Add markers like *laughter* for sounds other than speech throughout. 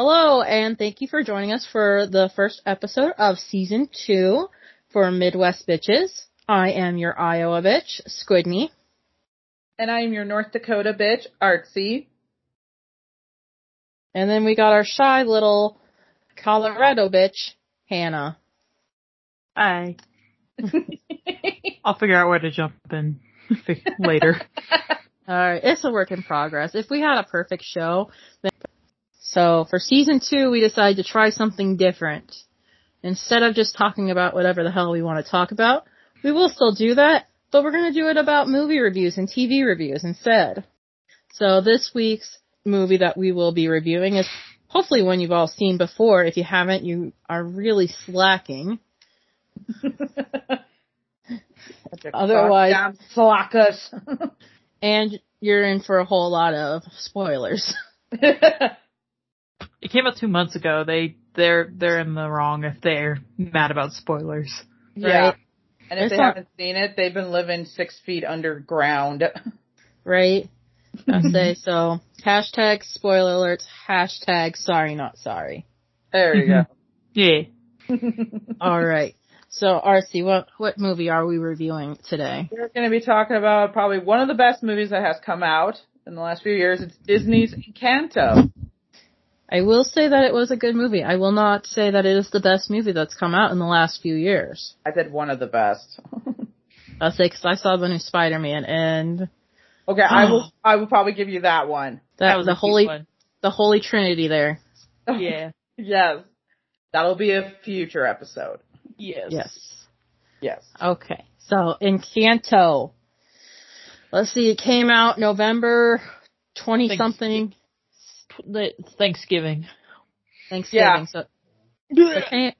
Hello, and thank you for joining us for the first episode of season two for Midwest Bitches. I am your Iowa bitch, Squidney. And I am your North Dakota bitch, Artsy. And then we got our shy little Colorado bitch, Hannah. Hi. *laughs* I'll figure out where to jump in *laughs* later. *laughs* Alright, it's a work in progress. If we had a perfect show, then so for season two, we decided to try something different. Instead of just talking about whatever the hell we want to talk about, we will still do that, but we're going to do it about movie reviews and TV reviews instead. So this week's movie that we will be reviewing is hopefully one you've all seen before. If you haven't, you are really slacking. Otherwise, slackers. *laughs* and you're in for a whole lot of spoilers. *laughs* It came out two months ago. They they're they're in the wrong if they're mad about spoilers. Yeah. Right. And if It's they not- haven't seen it, they've been living six feet underground. *laughs* Right? I say so. Hashtag spoiler alerts. Hashtag sorry not sorry. There you go. *laughs* Yeah. *laughs* All right. So RC, what what movie are we reviewing today? We're going to be talking about probably one of the best movies that has come out in the last few years. It's Disney's Encanto. I will say that it was a good movie. I will not say that it is the best movie that's come out in the last few years. I said one of the best. *laughs* I'll say because I saw the new Spider-Man and Okay, I will. *sighs* I will probably give you that one. that, was the a holy one. the holy trinity there. *laughs* Yeah. Yes, that'll be a future episode. Yes. Yes. Yes. Okay. So Encanto. Let's see. It came out November twenty something. The Thanksgiving. Thanksgiving. Yeah. So it came,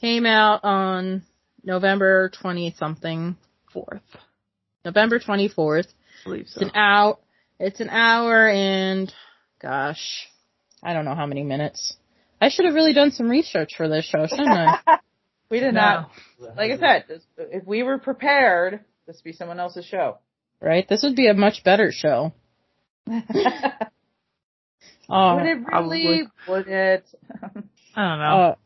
came out on November 20 something, Fourth. November 24th. I believe It's an hour, it's an hour and, gosh, I don't know how many minutes. I should have really done some research for this show, shouldn't I? *laughs* We did No. not. Like I said, this, if we were prepared, this would be someone else's show. right? This would be a much better show. *laughs* Oh, would it really? probably. Would it? *laughs* I don't know.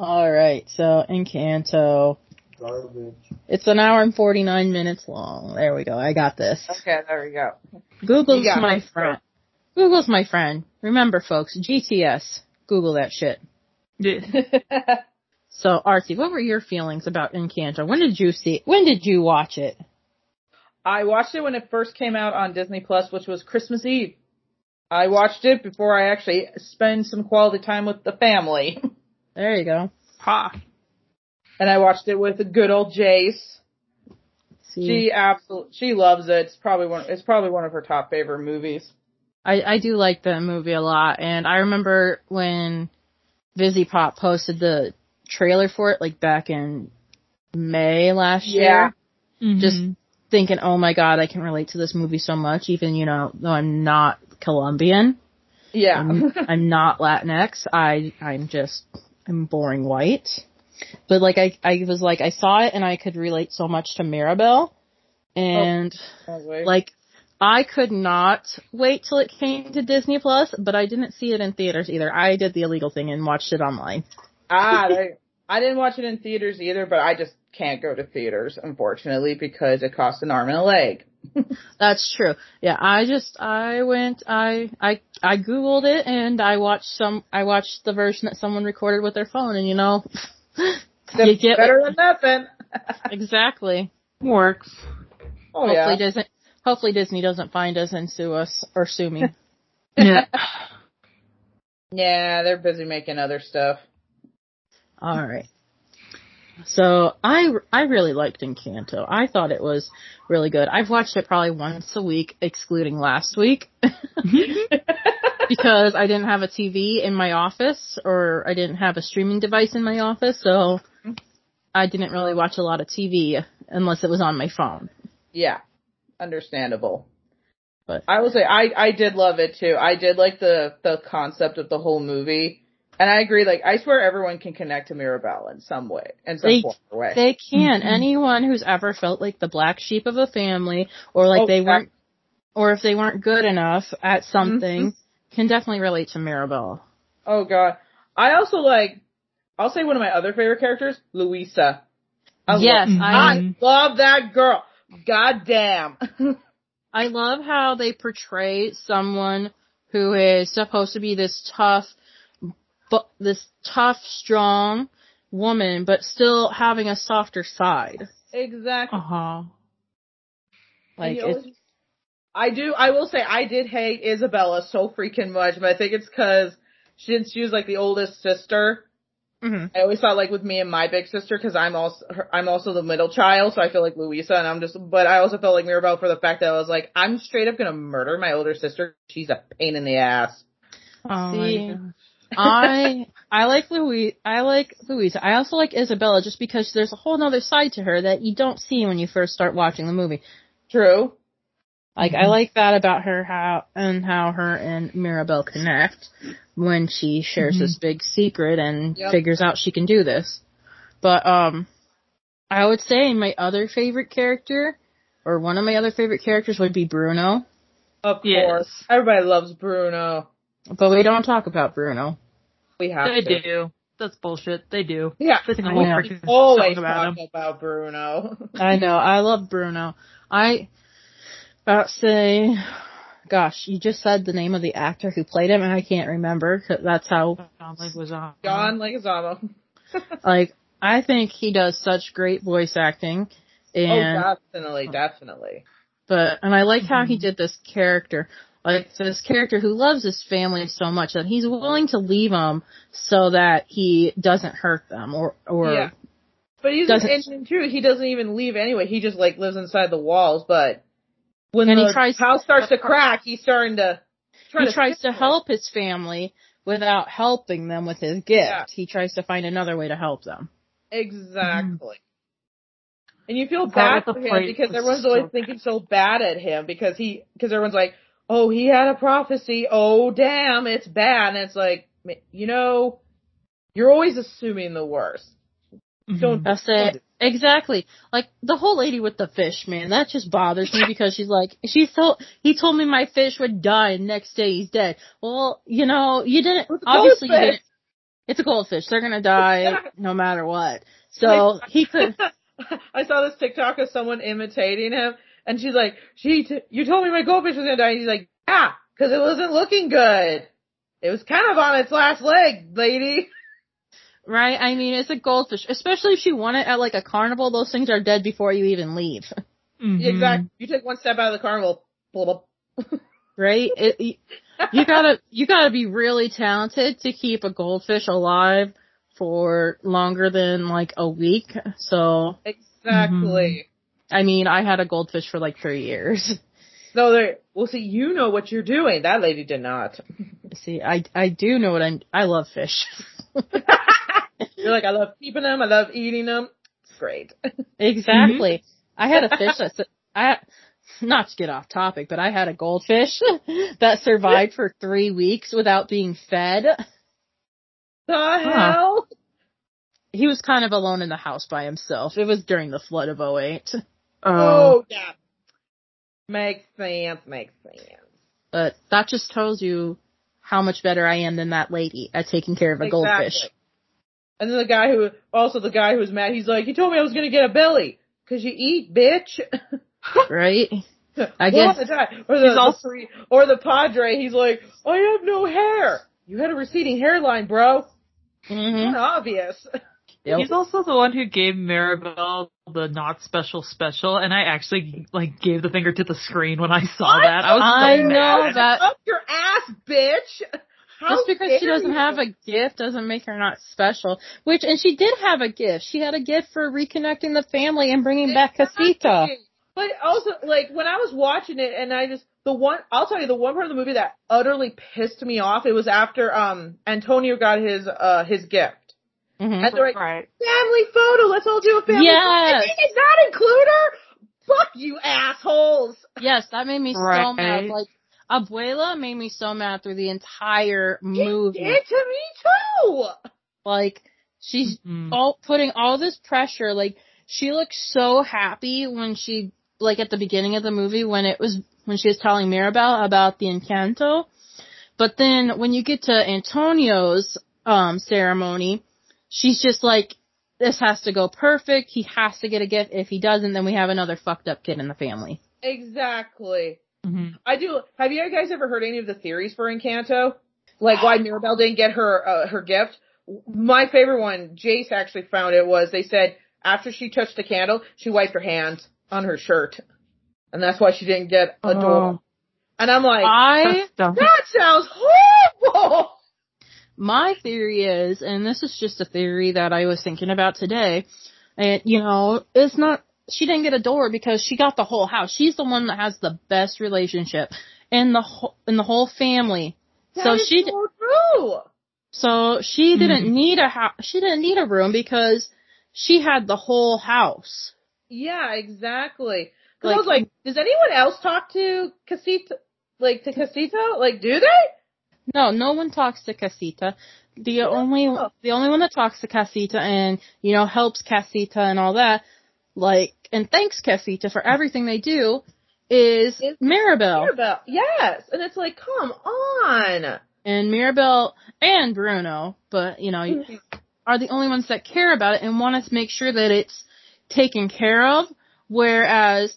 uh, alright, so Encanto. Garbage. It's an hour and 49 minutes long. There we go. I got this. okay, there we go. Google's my it. friend. Google's my friend. Remember, folks, GTS. Google that shit. Yeah. *laughs* So, Archie, what were your feelings about Encanto? When did you see? When did you watch it? I watched it when it first came out on Disney Plus, which was Christmas Eve. I watched it before I actually spend some quality time with the family. *laughs* There you go. Ha. And I watched it with the good old Jace. See, She absolutely, she loves it. It's probably one, it's probably one of her top favorite movies. I I do like that movie a lot, and I remember when Vizzy Pop posted the trailer for it, like back in May last Yeah. year. Just Mhm. thinking, oh my god, I can relate to this movie so much, even you know, though I'm not Colombian. Yeah. I'm, *laughs* I'm not Latinx. I I'm just I'm boring white. But like I I was like I saw it and I could relate so much to Mirabel, and like I could not wait till it came to Disney Plus, but I didn't see it in theaters either. I did the illegal thing and watched it online. ah, *laughs* they, I didn't watch it in theaters either, but I just can't go to theaters, unfortunately, because it costs an arm and a leg. *laughs* That's true. Yeah, I just I went I I I googled it and I watched some I watched the version that someone recorded with their phone and you know *laughs* you get better than nothing. *laughs* exactly. Works. oh hopefully yeah. doesn't hopefully Disney doesn't find us and sue us or sue me. Yeah. Yeah, they're busy making other stuff. All right. So I I really liked Encanto. I thought it was really good. I've watched it probably once a week, excluding last week, *laughs* because I didn't have a TV in my office or I didn't have a streaming device in my office, so I didn't really watch a lot of TV unless it was on my phone. Yeah, understandable. But I will say I I did love it too. I did like the the concept of the whole movie, and I agree. Like I swear everyone can connect to Mirabel in some way, in some They- form or way. they can. Mhm. Anyone who's ever felt like the black sheep of a family or like Oh, they weren't or if they weren't good enough at something, can definitely relate to Mirabel. Oh god. I also like, I'll say one of my other favorite characters, Luisa. I yes, love, I I love that girl. God damn. I love how they portray someone who is supposed to be this tough, but this tough, strong woman, but still having a softer side. exactly. Uh huh. Like it's always- I do. I will say I did hate Isabella so freaking much, but I think it's because since she was like the oldest sister. mhm. I always thought like with me and my big sister because I'm also I'm also the middle child, so I feel like Luisa, and I'm just. But I also felt like Mirabel for the fact that I was like, I'm straight up gonna murder my older sister. She's a pain in the ass. Oh See, my gosh. I I like Louise. I like Luisa. I also like Isabella just because there's a whole nother side to her that you don't see when you first start watching the movie. True. Like I like that about her how and how her and Mirabel connect when she shares Mhm. this big secret and Yep. figures out she can do this. But um I would say my other favorite character or one of my other favorite characters would be Bruno. Of Yes. course, everybody loves Bruno. But we don't talk about Bruno. We have They to. do. That's bullshit. They do. Yeah. They think I the whole know. freaking Always song about talk him. about Bruno. *laughs* I know, I love Bruno. I about to say gosh, you just said the name of the actor who played him and I can't remember 'cause that's how John Leguizamo. John Leguizamo. *laughs* like I think he does such great voice acting and oh, definitely, definitely. but and I like how he Mhm. did this character. Like this character who loves his family so much that he's willing to leave them so that he doesn't hurt them or or Yeah. But he's Doesn't- and, and true. He doesn't even leave anyway. He just like lives inside the walls. But when And he the tries- house starts to crack, he's starting to. Try he to tries to it. help his family without helping them with his gift. Yeah. He tries to find another way to help them. Exactly. And you feel bad for him because was everyone's so always bad. thinking so bad at him because he because everyone's like, oh, he had a prophecy. Oh, damn, it's bad. And it's like, you know, you're always assuming the worst. Mhm. Don't That's it. Exactly. Like the whole lady with the fish, man, that just bothers me because she's like, she told, he told me my fish would die and next day he's dead. Well, you know, you didn't, It's obviously you didn't, it's a goldfish. They're gonna die no matter what. So *laughs* he could, I saw this TikTok of someone imitating him, and she's like, "She, t- you told me my goldfish was gonna die." And he's like, "Yeah, because it wasn't looking good. It was kind of on its last leg, lady." right? I mean, it's a goldfish, especially if you want it at like a carnival. Those things are dead before you even leave, Mhm. Exactly. You take one step out of the carnival, blah, blah. *laughs* right? It, you- you gotta, you gotta be really talented to keep a goldfish alive for longer than like a week. So, exactly. I mean, I had a goldfish for like three years. *laughs* No, they. Well, see, you know what you're doing. That lady did not. See, I, I do know what I'm, I love fish. *laughs* you're like, I love keeping them. I love eating them. It's great. *laughs* exactly. Mm-hmm. I had a fish that, I, not to get off topic, but I had a goldfish that survived for three weeks without being fed. The hell? He was kind of alone in the house by himself. It was during the flood of 08. Oh. Oh yeah. Makes sense. Makes sense. But that just tells you how much better I am than that lady at taking care of a goldfish. And then the guy who, also the guy who was mad, he's like, you told me I was gonna get a belly. Cause you eat, bitch. *laughs* Right? I guess- the or the, He's also- the- or the padre, he's like, I have no hair. You had a receding hairline, bro. Mm-hmm. Obvious. *laughs* Yep. He's also the one who gave Maribel the not special special, and I actually like gave the finger to the screen when I saw that. I was I so know mad. that- Up your ass, bitch. How Just because she doesn't you. have a gift doesn't make her not special. Which, and she did have a gift. She had a gift for reconnecting the family and bringing back Casita. But also, like, when I was watching it and I just, the one, I'll tell you, the one part of the movie that utterly pissed me off, it was after, um, Antonio got his, uh, his gift. Hmm And they're like, Right. family photo, let's all do a family photo. Yes. And they did not include her? Fuck you assholes. Yes, that made me so mad. Like, Abuela made me so mad through the entire It movie. did to me too. Like, she's Mhm. all putting all this pressure. Like, she looked so happy when she, like, at the beginning of the movie when it was when she was telling Mirabel about the Encanto. But then when you get to Antonio's um ceremony, she's just like, this has to go perfect. He has to get a gift. If he doesn't, then we have another fucked up kid in the family. Exactly. Mhm. I do. Have you guys ever heard any of the theories for Encanto? Like why Mirabel didn't get her uh, her gift? My favorite one, Jace actually found it was they said after she touched the candle, she wiped her hands on her shirt, and that's why she didn't get a door. And I'm like, I that sounds horrible. My theory is, and this is just a theory that I was thinking about today, and you know, it's not, she didn't get a door because she got the whole house. She's the one that has the best relationship in the whole, in the whole family. That so is she, so true. so she didn't Mhm. need a house, she didn't need a room because she had the whole house. Yeah, exactly. 'Cause I Like- was like, does anyone else talk to Casita? Like to Casita? Like, do they? No, no one talks to Casita. The only Oh. the only one that talks to Casita and you know helps Casita and all that, like and thanks Casita for everything they do, is Is Mirabel Mirabel. Yes, and it's like, come on. and Mirabel and Bruno, but you know Mm-hmm. are the only ones that care about it and want to make sure that it's taken care of, whereas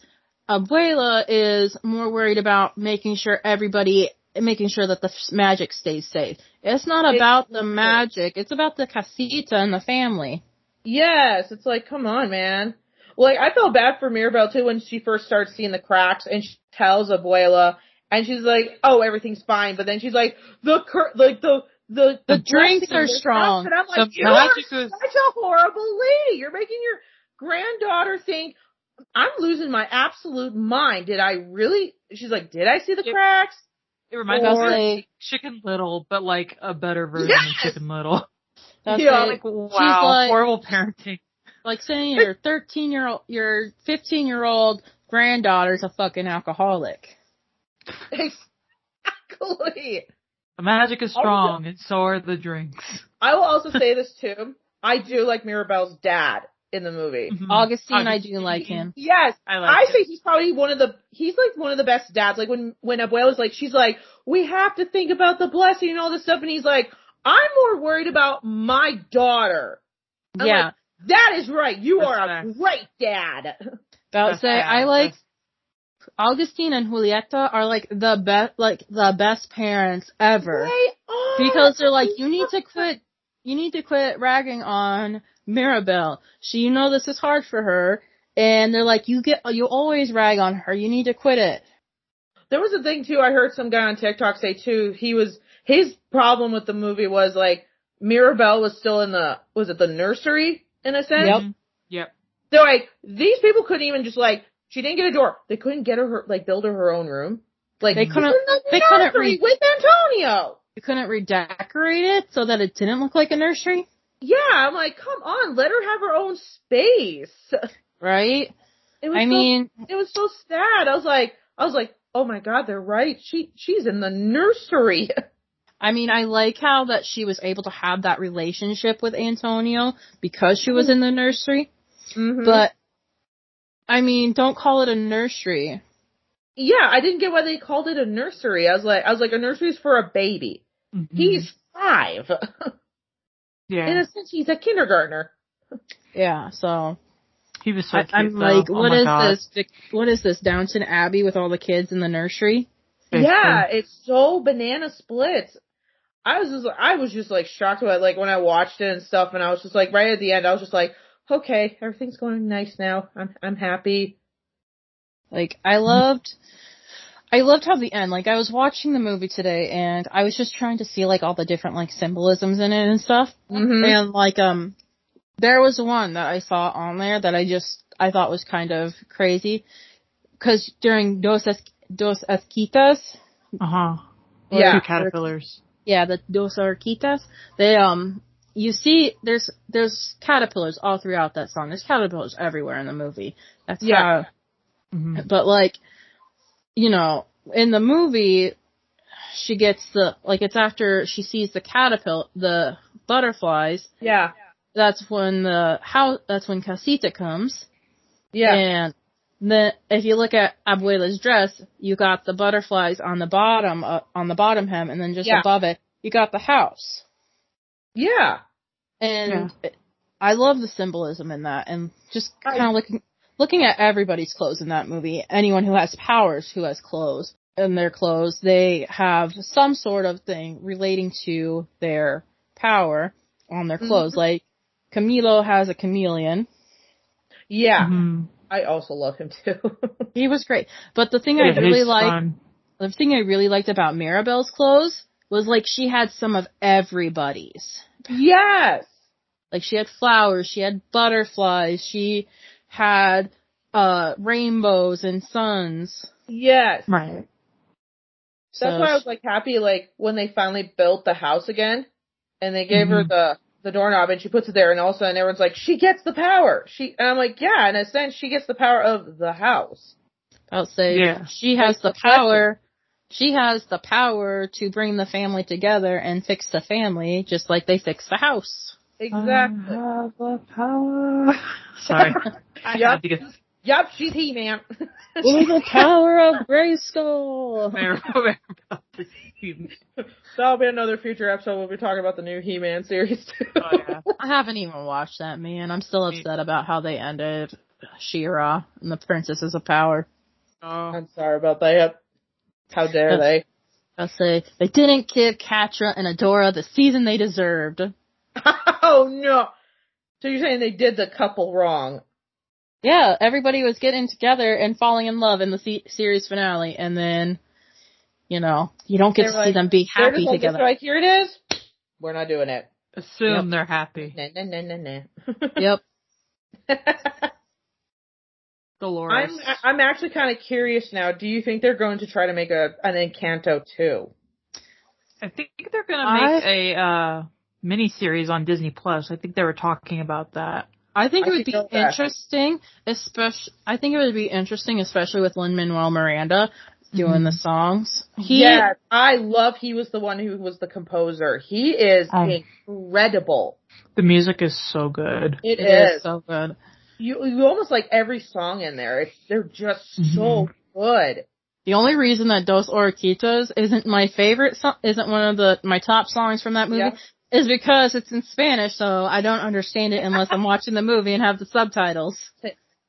Abuela is more worried about making sure everybody, making sure that the f- magic stays safe. It's not about the magic, it's about the casita and the family. Yes, it's like, come on, man. Like, I felt bad for Mirabel too when she first starts seeing the cracks and she tells Abuela and she's like, oh, everything's fine. But then she's like, the cur- like the, the, The drinks are strong. And I'm like, The you are is- such a horrible lady. You're making your granddaughter think, I'm losing my absolute mind. Did I really? She's like, did I see the cracks? It reminds I'll me of say, Chicken Little, but like a better version Yes! of Chicken Little. that's Yeah, like, Like wow, like- horrible parenting. like saying your 13 year old, your 15 year old granddaughter's a fucking alcoholic. Exactly. The magic is strong, and so are the drinks. I will also say this too. I do like Mirabel's dad in the movie. Mhm. Augustine, I do like him. Yes, I like. I it. say he's probably one of the he's like one of the best dads. Like when when Abuela's like she's like we have to think about the blessing and all this stuff, and he's like I'm more worried about my daughter. I'm yeah. like, that is right. You That's are a facts. great dad. About That's say bad. I like Augustine and Julieta are like the best like the best parents ever. They are. Because they're like, you need to quit you need to quit ragging on Mirabel. She you know this is hard for her and they're like, You get you always rag on her, you need to quit it. There was a thing too. I heard some guy on TikTok say too. He was his problem with the movie was like Mirabel was still in the was it the nursery in a sense. Yep. Yep. They're like these people couldn't even just like she didn't get a door. They couldn't get her like build her her own room. Like They couldn't- in the they couldn't nursery re- with Antonio. You couldn't redecorate it so that it didn't look like a nursery, Yeah, I'm like, come on, let her have her own space. right? It was I so- mean, it was so sad. I was like, I was like, oh my god, they're right. She she's in the nursery. *laughs* I mean, I like how that she was able to have that relationship with Antonio because she was in the nursery. Mhm. But I mean, don't call it a nursery. yeah, I didn't get why they called it a nursery. I was like, I was like, a nursery is for a baby. Mhm. He's five. *laughs* yeah. In a sense, he's a kindergartner. Yeah, so he was so I, cute. I'm though. like, Oh what my is God. this? What is this? Downton Abbey with all the kids in the nursery? Basically. Yeah, it's so banana splits. I was just, I was just like shocked about like when I watched it and stuff, and I was just like right at the end, I was just like, okay, everything's going nice now. I'm I'm happy. Like, I loved, I loved how the end, like, I was watching the movie today and I was just trying to see, like, all the different, like, symbolisms in it and stuff. Mm-hmm. And, like, um, there was one that I saw on there that I just, I thought was kind of crazy. Cause during Dos, es- Dos Esquitas, Uh huh. Yeah. Two caterpillars. yeah, the Dos Oruguitas, they, um, you see, there's, there's caterpillars all throughout that song. There's caterpillars everywhere in the movie. That's Yeah. how, hmm But like, you know, in the movie, she gets the like it's after she sees the caterpillar, the butterflies. Yeah, That's when the how that's when Casita comes, yeah, and Then if you look at Abuela's dress, you got the butterflies on the bottom uh, on the bottom hem, and then just Yeah. above it, you got the house. Yeah. And I love the symbolism in that, and just kind of looking looking at everybody's clothes in that movie. Anyone who has powers, who has clothes in their clothes, they have some sort of thing relating to their power on their clothes. Mhm. Like Camilo has a chameleon. Yeah. Mhm. I also love him too. *laughs* He was great, but the thing I really he's liked, fun. the thing I really liked about Maribel's clothes was like she had some of everybody's. yes. Like she had flowers, she had butterflies, she had uh rainbows and suns. Yes. Right. That's why I was like happy like when they finally built the house again and they gave her Mhm. the the doorknob and she puts it there and all of a sudden everyone's like, She gets the power. She and I'm like, Yeah, in a sense she gets the power of the house. I'll say Yeah. she has Like the the power she has the power to bring the family together and fix the family just like they fix the house. Exactly. I have the power. *laughs* Sorry. I Yep. had to get Yup, she's He Man. *laughs* With the power of Grayskull. *laughs* That'll be another future episode. We'll be talking about the new He Man series too. Oh, yeah. I haven't even watched that, man. I'm still upset about how they ended She-Ra and the Princesses of Power. Oh. I'm sorry about that. How dare they? I'll say they didn't give Catra and Adora the season they deserved. *laughs* oh no. So you're saying they did the couple wrong. Yeah, everybody was getting together and falling in love in the se- series finale, and then, you know, you don't get They to were see them be happy just like, together. Like, here it is. We're not doing it. Assume they're happy. *laughs* Nah, nah, nah, nah, *laughs* Yep. Dolores. I'm I'm actually kind of curious now. Do you think they're going to try to make a an Encanto too? I think they're gonna make a uh mini series on Disney Plus. I think they were talking about that. I think I it would be go with that. interesting, especially. I think it would be interesting, especially with Lin Manuel Miranda doing Mhm. the songs. He, yes, I love. He was the one who was the composer. He is I- incredible. The music is so good. it it is. is so good. You you almost like every song in there. It's, they're just so good. The only reason that Dos Oruguitas isn't my favorite, so- isn't one of the my top songs from that movie, Yeah. Is because it's in Spanish, so I don't understand it unless I'm watching the movie and have the subtitles.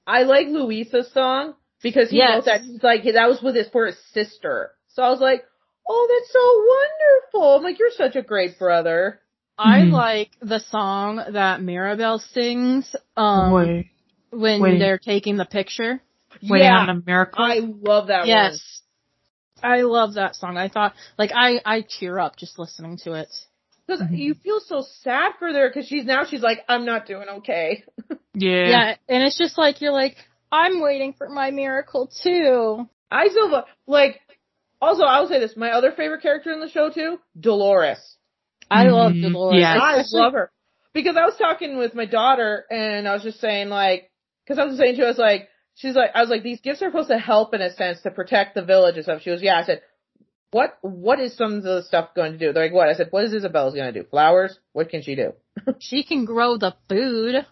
I like Luisa's song because he Yes. wrote that. He's like that was with his for his sister. So I was like, oh, that's so wonderful. I'm like, you're such a great brother. I Mhm. like the song that Maribel sings um, Wait, when wait. they're taking the picture. waiting yeah, on a miracle. I love that one. Yes. I love that song. I thought, like, I, I cheer up just listening to it. Because Mhm. you feel so sad for her because she's now she's like, I'm not doing okay. *laughs* yeah. Yeah. and it's just like, you're like, I'm waiting for my miracle too. I still like. Also, I will say this: my other favorite character in the show too, Dolores. I love Mhm. Dolores. Yes. I love her because I was talking with my daughter and I was just saying like, because I was saying to her, I was like, she's like, I was like, these gifts are supposed to help in a sense to protect the village and stuff. She was, yeah. I said, what what is some of the stuff going to do? They're like, what? I said, what is Isabella's going to do? Flowers? What can she do? *laughs* She can grow the food.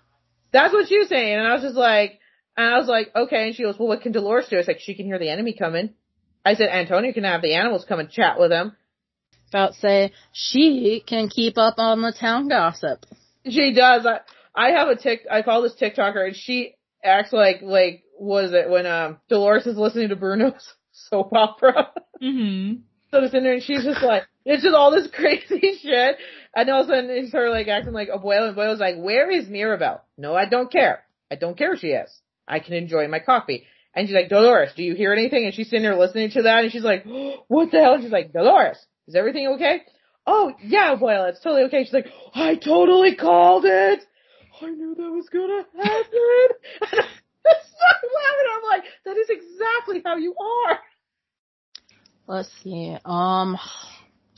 That's what she was saying, and I was just like, and I was like, okay. And she goes, well, what can Dolores do? I was like, she can hear the enemy coming. I said, Antonio can have the animals come and chat with them. About say, she can keep up on the town gossip. She does. I, I have a tick. I follow this TikToker, and she acts like like was it when um Dolores is listening to Bruno's *laughs* soap opera. Mm-hmm. So it's in there, and she's just like, it's just all this *laughs* crazy shit. And all of a sudden, it's her like acting like Abuela, and Abuela's like, where is Mirabel? No, I don't care. I don't care she is. I can enjoy my coffee. And she's like, Dolores, do you hear anything? And she's sitting there listening to that, and she's like, *gasps* what the hell? And she's like, Dolores, is everything okay? Oh, yeah, Abuela, it's totally okay. She's like, I totally called it. I knew that was gonna happen. *laughs* And I started laughing. I'm like, that is exactly how you are. Let's see. Um,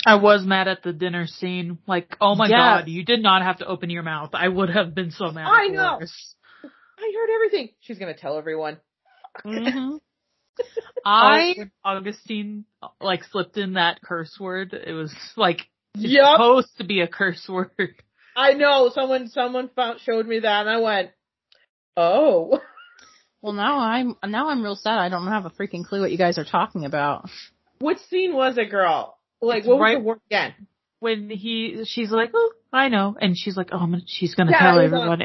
I was mad at the dinner scene. Like, oh my Yeah. god, you did not have to open your mouth. I would have been so mad. I know. I heard everything. She's gonna tell everyone. mhm. *laughs* I Augustine like slipped in that curse word. It was like it's Yup. supposed to be a curse *laughs* word. I know someone someone found showed me that and I went, oh. *laughs* Well, now I'm now I'm real sad. I don't have a freaking clue what you guys are talking about. Which scene was it, girl? Like, It's what was right- the word again? When he, she's like, oh, I know, and she's like, oh, I'm she's gonna Yeah, tell it was on- uh, everyone,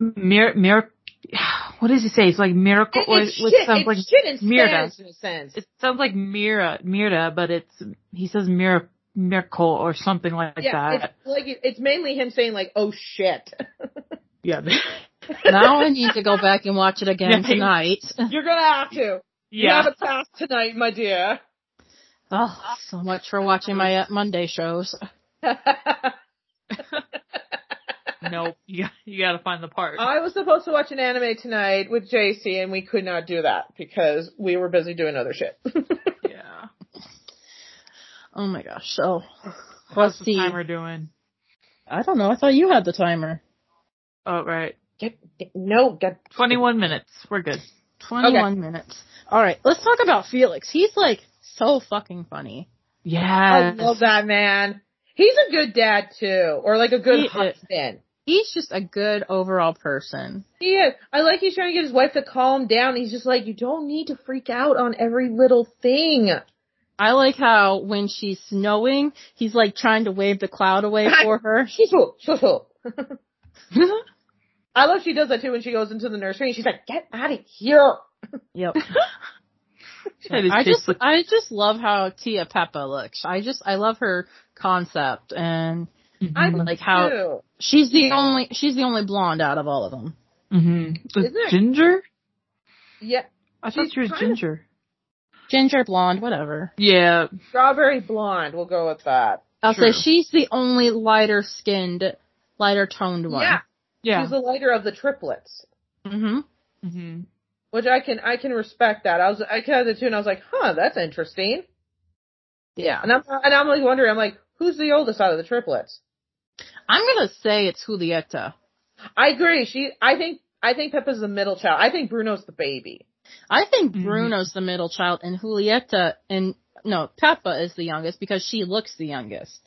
and mir, mir, *sighs* what does he say? It's like miracle, It- or it's what shit, sounds it's like shit in Mirda. Spanish in a sense. It sounds like Mira, Mirda, but it's he says mir, miracle or something like yeah, that. it's like it's mainly him saying like, "Oh shit." Yeah, *laughs* Now I need to go back and watch it again Yeah. tonight. You're gonna have to. You have a task tonight, my dear. Oh, so much for watching my uh, Monday shows. *laughs* nope, you got- you got to find the part. I was supposed to watch an anime tonight with JC, and we could not do that because we were busy doing other shit. *laughs* yeah. Oh my gosh. So What's let's the see. timer doing? I don't know. I thought you had the timer. Oh, right. get, get- no, get, 21 minutes. We're good. 21 minutes. All right. Let's talk about Felix. He's like so fucking funny. Yeah. I love that man. He's a good dad too, or like a good He is. husband. He's just a good overall person. He is. I like he's trying to get his wife to calm down. He's just like, you don't need to freak out on every little thing. I like how when she's snowing, he's like trying to wave the cloud away *laughs* for her. *laughs* *laughs* I love she does that too when she goes into the nursery and she's like, get out of here. Yep. *laughs* I just I just love how Tia Pepa looks. I just I love her concept and I Mhm. like how do. she's the only she's the only blonde out of all of them. Mhm. Isn't it- Ginger? Yeah, I thought she was kinda- Ginger. Ginger blonde, whatever. Yeah. strawberry blonde. We'll go with that. I'll True. say she's the only lighter skinned, lighter toned one. Yeah, Yeah. she's the lighter of the triplets, Mhm. hmm which I can I can respect that. I was I kind of two and I was like, huh, that's interesting. Yeah. And I'm and I'm like wondering, I'm like, who's the oldest out of the triplets? I'm gonna say it's Julieta. I agree. She, I think, I think Pepa's the middle child. I think Bruno's the baby. I think Mhm. Bruno's the middle child and Julieta and no, Pepa is the youngest because she looks the youngest.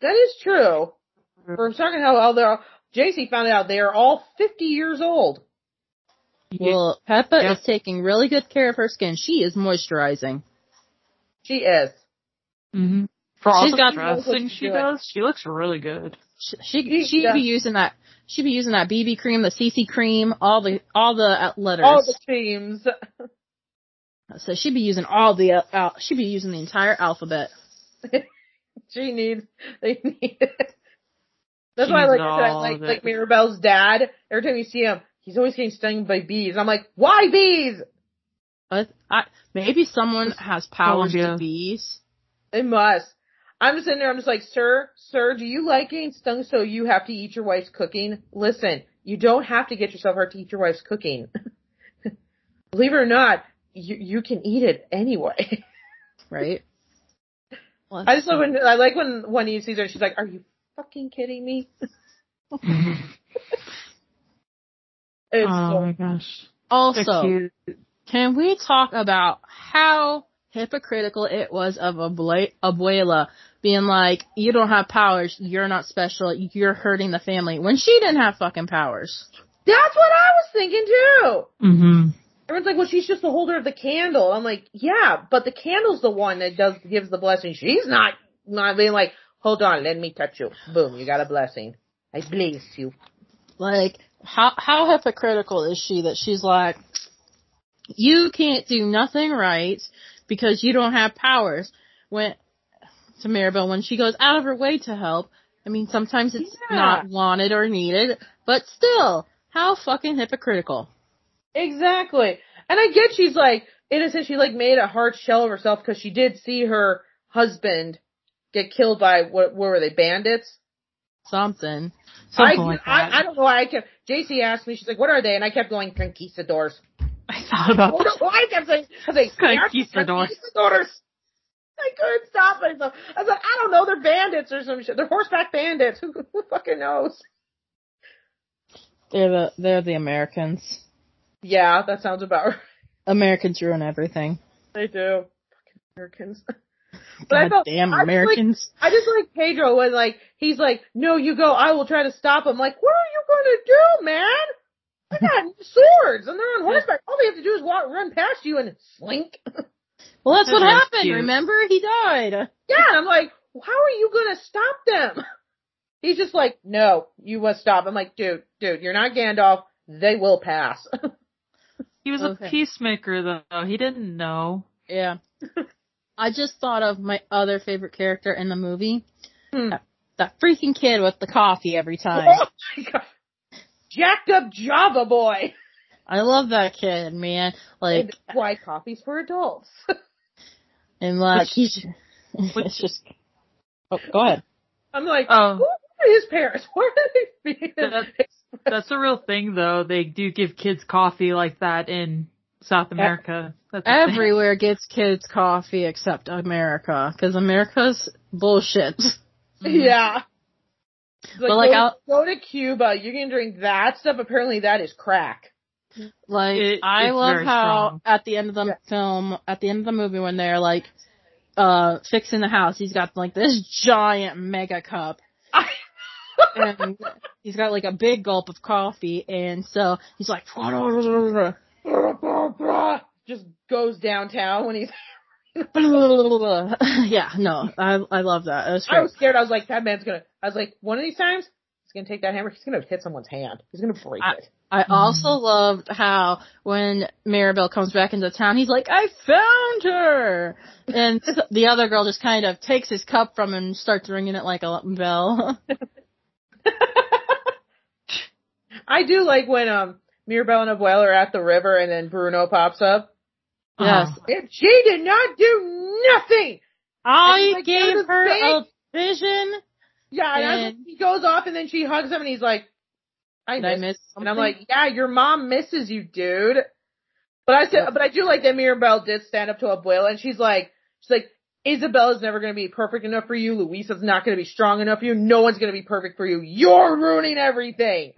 That is true. We're talking how all they're. JC found out they are all 50 years old. Well, Pepa Yeah. is taking really good care of her skin. She is moisturizing. She is. hmm For all She's the got- dressing she doing. does, she looks really good. She she She- she'd yeah. be using that. She'd be using that BB cream, the CC cream, all the all the uh, letters. All the teams. *laughs* so she'd be using all the uh, she'd be using the entire alphabet. *laughs* she needs. They need it. That's why I like needs that. Like of it. like Mirabel's dad. Every time you see him, he's always getting stung by bees. I'm like, why bees? But I, maybe someone has powers Phobia. to bees. They must. I'm just sitting there. I'm just like, sir, sir, do you like getting stung so you have to eat your wife's cooking? Listen, you don't have to get yourself hurt to eat your wife's cooking. *laughs* Believe it or not, you you can eat it anyway. *laughs* right? Let's I just love when I like when when he sees her. She's like, "Are you fucking kidding me?" *laughs* It's oh so my gosh. Also, can we talk about how hypocritical it was of Abuela being like, you don't have powers, you're not special, you're hurting the family, when she didn't have fucking powers. that's what I was thinking too. hmm Everyone's like, "Well, she's just the holder of the candle." I'm like, "Yeah, but the candle's the one that does gives the blessing. She's not not being like, hold on, let me touch you. Boom, you got a blessing. I bless you." Like, how, how hypocritical is she that she's like, you can't do nothing right because you don't have powers. When, to Maribel, when she goes out of her way to help, I mean, sometimes it's Yeah. not wanted or needed, but still, how fucking hypocritical. Exactly. And I get she's like, in a sense, she like made a hard shell of herself because she did see her husband get killed by what, what were they, bandits? Something. Something I, like that. I, I don't know why I kept, JC asked me, she's like, what are they? And I kept going, conquistadors. I thought about why I kept saying, I was like, Conquistadors." Conquistadors. I couldn't stop myself. I was like, I don't know, they're bandits or some shit. They're horseback bandits. *laughs* Who, who fucking knows? They're the, they're the Americans. Yeah, that sounds about *laughs* right. Americans ruin everything. They do. Fucking Americans. *laughs* But I God felt- damn I was like- I just like Pedro when like he's like, "No, you go. I will try to stop him." Like, what are you gonna do, man? I got *laughs* swords and they're on horseback. All they have to do is walk, run past you and slink. *laughs* Well, that's what happened. cute. Remember, he died. Yeah, and I'm like, how are you gonna stop them? *laughs* He's just like, no, you must stop. I'm like, dude, dude, you're not Gandalf. They will pass. He was Okay. a peacemaker though. He didn't know. Yeah. I just thought of my other favorite character in the movie. Hmm. That freaking kid with the coffee every time. oh my god. Jacked up Java boy. I love that kid, man. Like, And why coffee's for adults. *laughs* and like, Which- he's, *laughs* it's just, oh, go ahead. I'm like, Oh. who are his parents? *laughs* Where are they being? That- That's a real thing though. They do give kids coffee like that in South America. That's a thing. Everywhere gets kids coffee except America, because America's bullshit. Yeah. Like, But, like, go, I'll- go to Cuba, you can drink that stuff. Apparently that is crack. Like, It- I love how strong. at the end of the Yeah. film, at the end of the movie, when they're like, uh, fixing the house, he's got like this giant mega cup. *laughs* and he's got like a big gulp of coffee, and so he's like, *laughs* *laughs* *laughs* Just goes downtown when he's. *laughs* yeah, no, I I love that. Was I was scared. I was like, that man's gonna. I was like, one of these times he's gonna take that hammer. He's gonna hit someone's hand. He's gonna break I- it. I also loved how when Maribel comes back into town, he's like, I found her! And the other girl just kind of takes his cup from him and starts ringing it like a bell. *laughs* I do like when um Mirabel and Abuela are at the river and then Bruno pops up. yes. Uh-huh. And she did not do nothing. I like, gave "There's a her a big-" vision. Yeah, and, I And- he goes off and then she hugs him and he's like, I Did I miss. miss and I'm like, yeah, your mom misses you, dude. But I said, but I do like that Mirabel did stand up to Abuela and she's like, she's like, Isabella's never going to be perfect enough for you. Luisa's not going to be strong enough for you. No one's going to be perfect for you. You're ruining everything.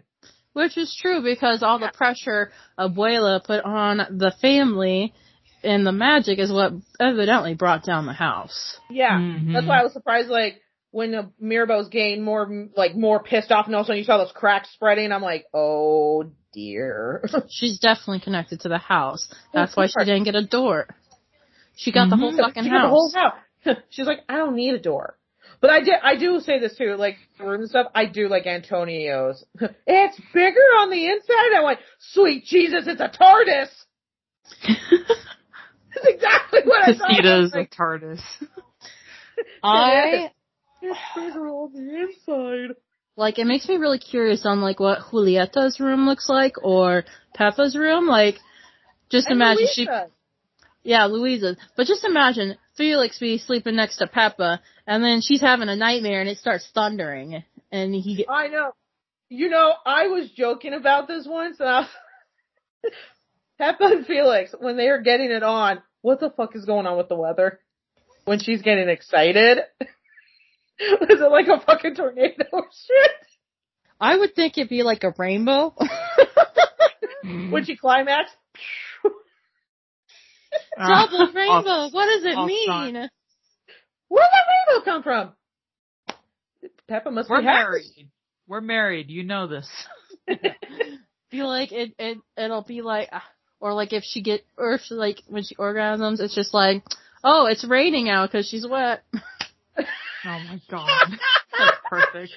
Which is true because all the pressure Abuela put on the family and the magic is what evidently brought down the house. Yeah. Mhm. That's why I was surprised, like, when the Mirabel's getting more, like, more pissed off and also you saw those cracks spreading, I'm like, oh dear. *laughs* She's definitely connected to the house. That's why she didn't get a door. She got the whole fucking she house. got the whole house. *laughs* She's like, I don't need a door. But I did, I do say this too, like, room and stuff, I do like Antonio's. *laughs* it's bigger on the inside. I went, sweet Jesus, it's a TARDIS! *laughs* That's exactly what I thought. I was Casitas like, of TARDIS. *laughs* I it's bigger on the inside. like it makes me really curious on like what Julieta's room looks like or Pepa's room. Like just And imagine she Luisa. Yeah, Luisa's. But just imagine Felix be sleeping next to Pepa and then she's having a nightmare and it starts thundering and he get, I know. You know, I was joking about this once, and I was Pepa and Felix when they are getting it on. What the fuck is going on with the weather? When she's getting excited, *laughs* is it like a fucking tornado or *laughs* shit? I would think it'd be like a rainbow. *laughs* Would she climax, Double *laughs* rainbow. What does it I'll mean? where did that rainbow come from? Pepa must We're be happy. married. We're married. You know this. *laughs* Be like it it it'll be like uh, or like if she get or if she like when she orgasms it's just like oh it's raining out because she's wet. *laughs* Oh my god. That's perfect.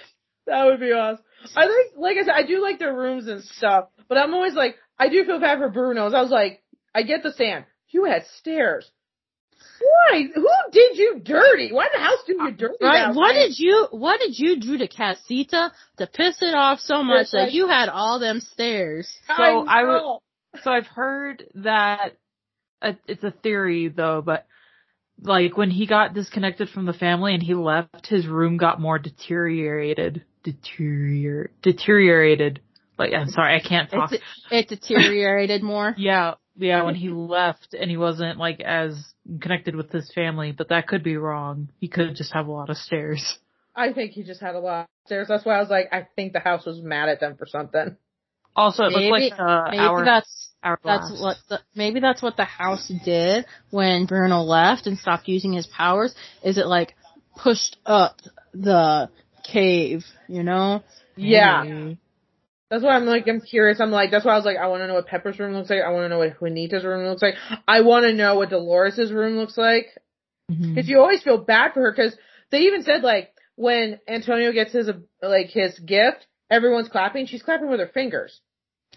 That would be awesome. I think, like I said, I do like their rooms and stuff, but I'm always like, I do feel bad for Bruno's. I was like, I get the sand. You had stairs. Why? Who did you dirty? Why the house do you dirty? Right? that What way? did you what did you do to Casita to piss it off so much It's that like- you had all them stairs? So I would- know. So I've heard that uh, it's a theory though, but like when he got disconnected from the family and he left, his room got more deteriorated. Deterior deteriorated. Like I'm sorry, I can't talk. It, it deteriorated more. *laughs* Yeah, yeah, when he left and he wasn't like as connected with his family, but that could be wrong. He could just have a lot of stairs. I think he just had a lot of stairs. That's why I was like, I think the house was mad at them for something. Also, it Maybe- looked like uh, Maybe hour, that's hourglass. that's what the, maybe that's what the house did when Bruno left and stopped using his powers. Is it like pushed up the cave? You know? Yeah. Maybe. That's why I'm like, I'm curious. I'm like, that's why I was like, I want to know what Pepper's room looks like. I want to know what Juanita's room looks like. I want to know what Dolores' room looks like. Because you always feel bad for her because they even said like, when Antonio gets his, like, his gift, everyone's clapping. She's clapping with her fingers.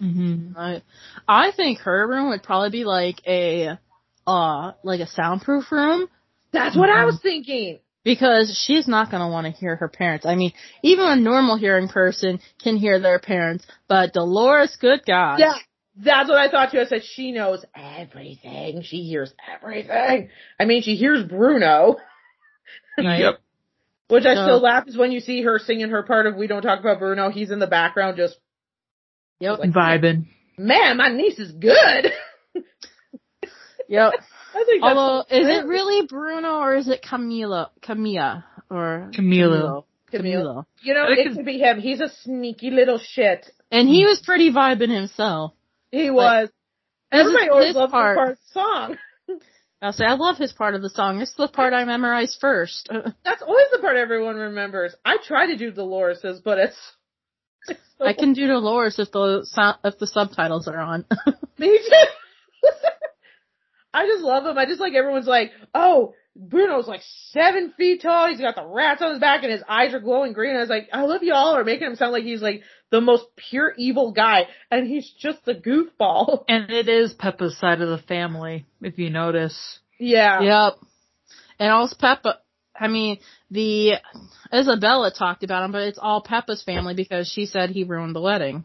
Mhm. I, I think her room would probably be like a, uh, like a soundproof room That's what I Mhm. was thinking. Because she's not gonna want to hear her parents. I mean, even a normal hearing person can hear their parents, but Dolores, good God. Yeah. That's what I thought too. I said she knows everything. She hears everything. I mean, she hears Bruno, *laughs* Right. Yep. which I No. still laugh is when you see her singing her part of "We Don't Talk About Bruno." He's in the background, just Yep. Like- Vibing. man, my niece is good. *laughs* Yep. I think that's Although, is it really Bruno or is it Camila? Camilla or Camilo. Camilo. You know, I think it it's- could be him. He's a sneaky little shit. And he was pretty vibing himself. He was. This is Everybody always his part. part. part of the song. *laughs* I'll say I love his part of the song. It's the part I memorized first. *laughs* That's always the part everyone remembers. I try to do Dolores's, but it's. it's *laughs* so I can do Dolores if the sound, if the subtitles are on. Me too. I just love him. I just like everyone's like, oh, Bruno's like seven feet tall. He's got the rats on his back and his eyes are glowing green. I was like, I love y'all are making him sound like he's like the most pure evil guy and he's just a goofball. *laughs* And it is Pepa's side of the family, if you notice. Yeah. yep. And also Pepa. I mean, the Isabela talked about him, but it's all Pepa's family because she said he ruined the wedding.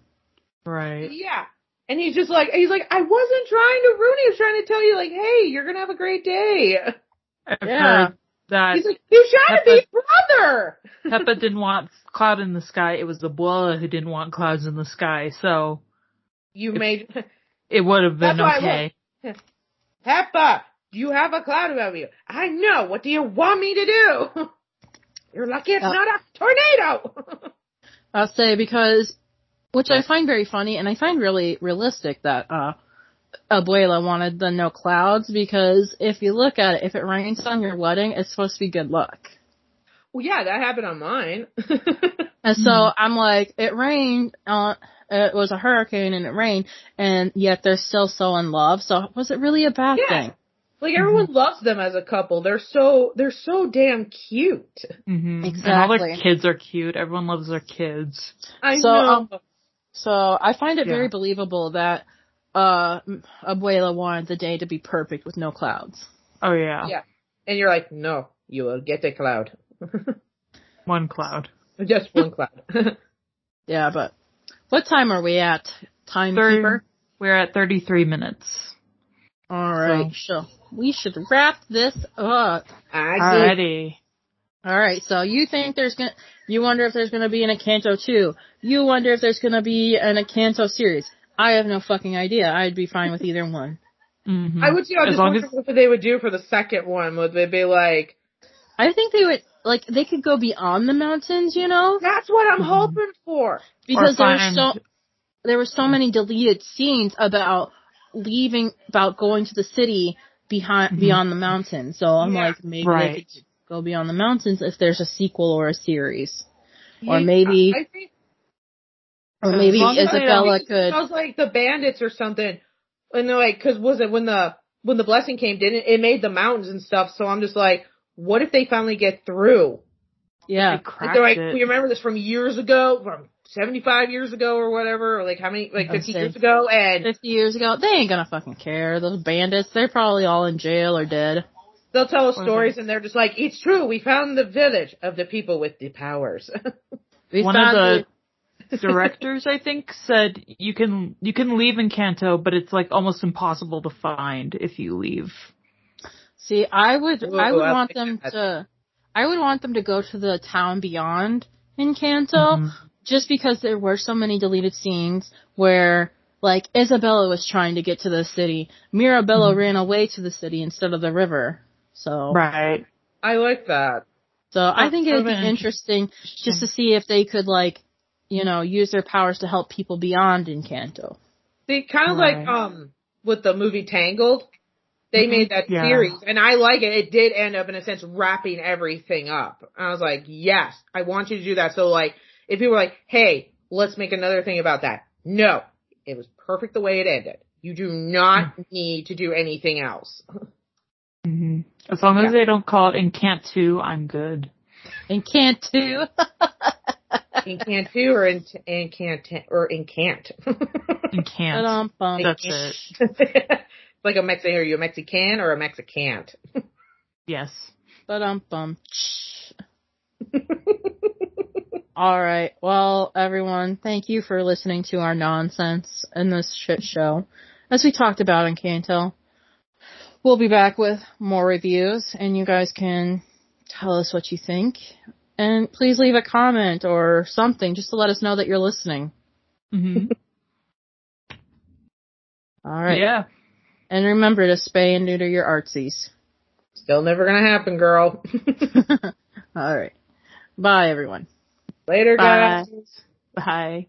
Right. Yeah. And he's just like, he's like, I wasn't trying to ruin it. He was trying to tell you like, hey, you're going to have a great day. I've Yeah. heard that He's like, he's trying to be brother. Pepa didn't want cloud in the sky. It was the Abuela who didn't want clouds in the sky. So You made, *laughs* it would have been That's okay. Pepa, do you have a cloud above you? I know. What do you want me to do? *laughs* You're lucky it's Uh, not a tornado. *laughs* I'll say because, which I find very funny and I find really realistic that, uh, Abuela wanted the no clouds because if you look at it, if it rains on your wedding, it's supposed to be good luck. well, yeah, that happened on mine. *laughs* And so. I'm like, it rained, uh, it was a hurricane and it rained and yet they're still so in love. So was it really a bad Yeah. thing? like everyone loves them as a couple. They're so they're so damn cute. hmm And all their kids are cute. Everyone loves their kids. I So, know. um, So I find it Yeah. very believable that, uh, Abuela wanted the day to be perfect with no clouds. Oh yeah. Yeah. and you're like, no, you will get a cloud. *laughs* One cloud. Just one cloud. *laughs* Yeah, but what time are we at? Thirty- Timekeeper? We're at 33 minutes. Alright, so we should wrap this up. I see. Alrighty. Alright, so you think there's gonna, you wonder if there's gonna be an Encanto 2. You wonder if there's gonna be an Encanto series. I have no fucking idea. I'd be fine with either one. hmm I would see. I As just long wonder as what they would do for the second one. Would they be like, I think they would, like, they could go beyond the mountains, you know? "That's what I'm Mhm. hoping for." Because Or there's find- so, there were so many deleted scenes about leaving, about going to the city behind, Mhm. beyond the mountains. So I'm Yeah. like, maybe Right. they could go beyond the mountains if there's a sequel or a series. Or maybe- I think Or maybe long as they Isabela it could. sounds like the bandits or something. And they're like, because was it when the when the blessing came? Didn't it, it made the mountains and stuff? So I'm just like, what if they finally get through? Yeah. they Like cracked they're like, it. we remember this from years ago, from 75 years ago or whatever, or like how many, like 50 years ago, and 50 years ago, they ain't gonna fucking care. Those bandits, they're probably all in jail or dead. They'll tell us stories, and they're just like, it's true, we found the village of the people with the powers. *laughs* We One of found the *laughs* directors, I think, said you can you can leave Encanto, but it's like almost impossible to find if you leave. See, I would, Ooh, I would I want them that. to, I would want them to go to the town beyond Encanto, Mhm. just because there were so many deleted scenes where, like, Isabela was trying to get to the city. Mirabella Mhm. ran away to the city instead of the river. So, Right. I like that. so I think it would be sort of an interesting just to see if they could, like, you know, use their powers to help people beyond Encanto. Kanto. They kind of Right. like um with the movie Tangled. They Mhm. made that Yeah. series, and I like it. It did end up in a sense wrapping everything up. I was like, yes, I want you to do that. So like, if people were like, hey, let's make another thing about that. No, it was perfect the way it ended. You do not need to do anything else. *laughs* hmm As long as Yeah. they don't call it Incant 2, I'm good. And can't too. In Cantu or in, in Cant or in Cant. *laughs* Incant. um, bum. That's it. *laughs* it's like a Mexican. Are you a Mexican or a Mexicant? *laughs* Yes. But um bum. All right. Well, everyone, thank you for listening to our nonsense in this shit show. As we talked about in Cantel, we'll be back with more reviews and you guys can tell us what you think. And please leave a comment or something just to let us know that you're listening. hmm *laughs* All right. Yeah. And remember to spay and neuter your artsies. Still never gonna happen, girl. *laughs* All right. Bye, everyone. Later, Bye. guys. Bye.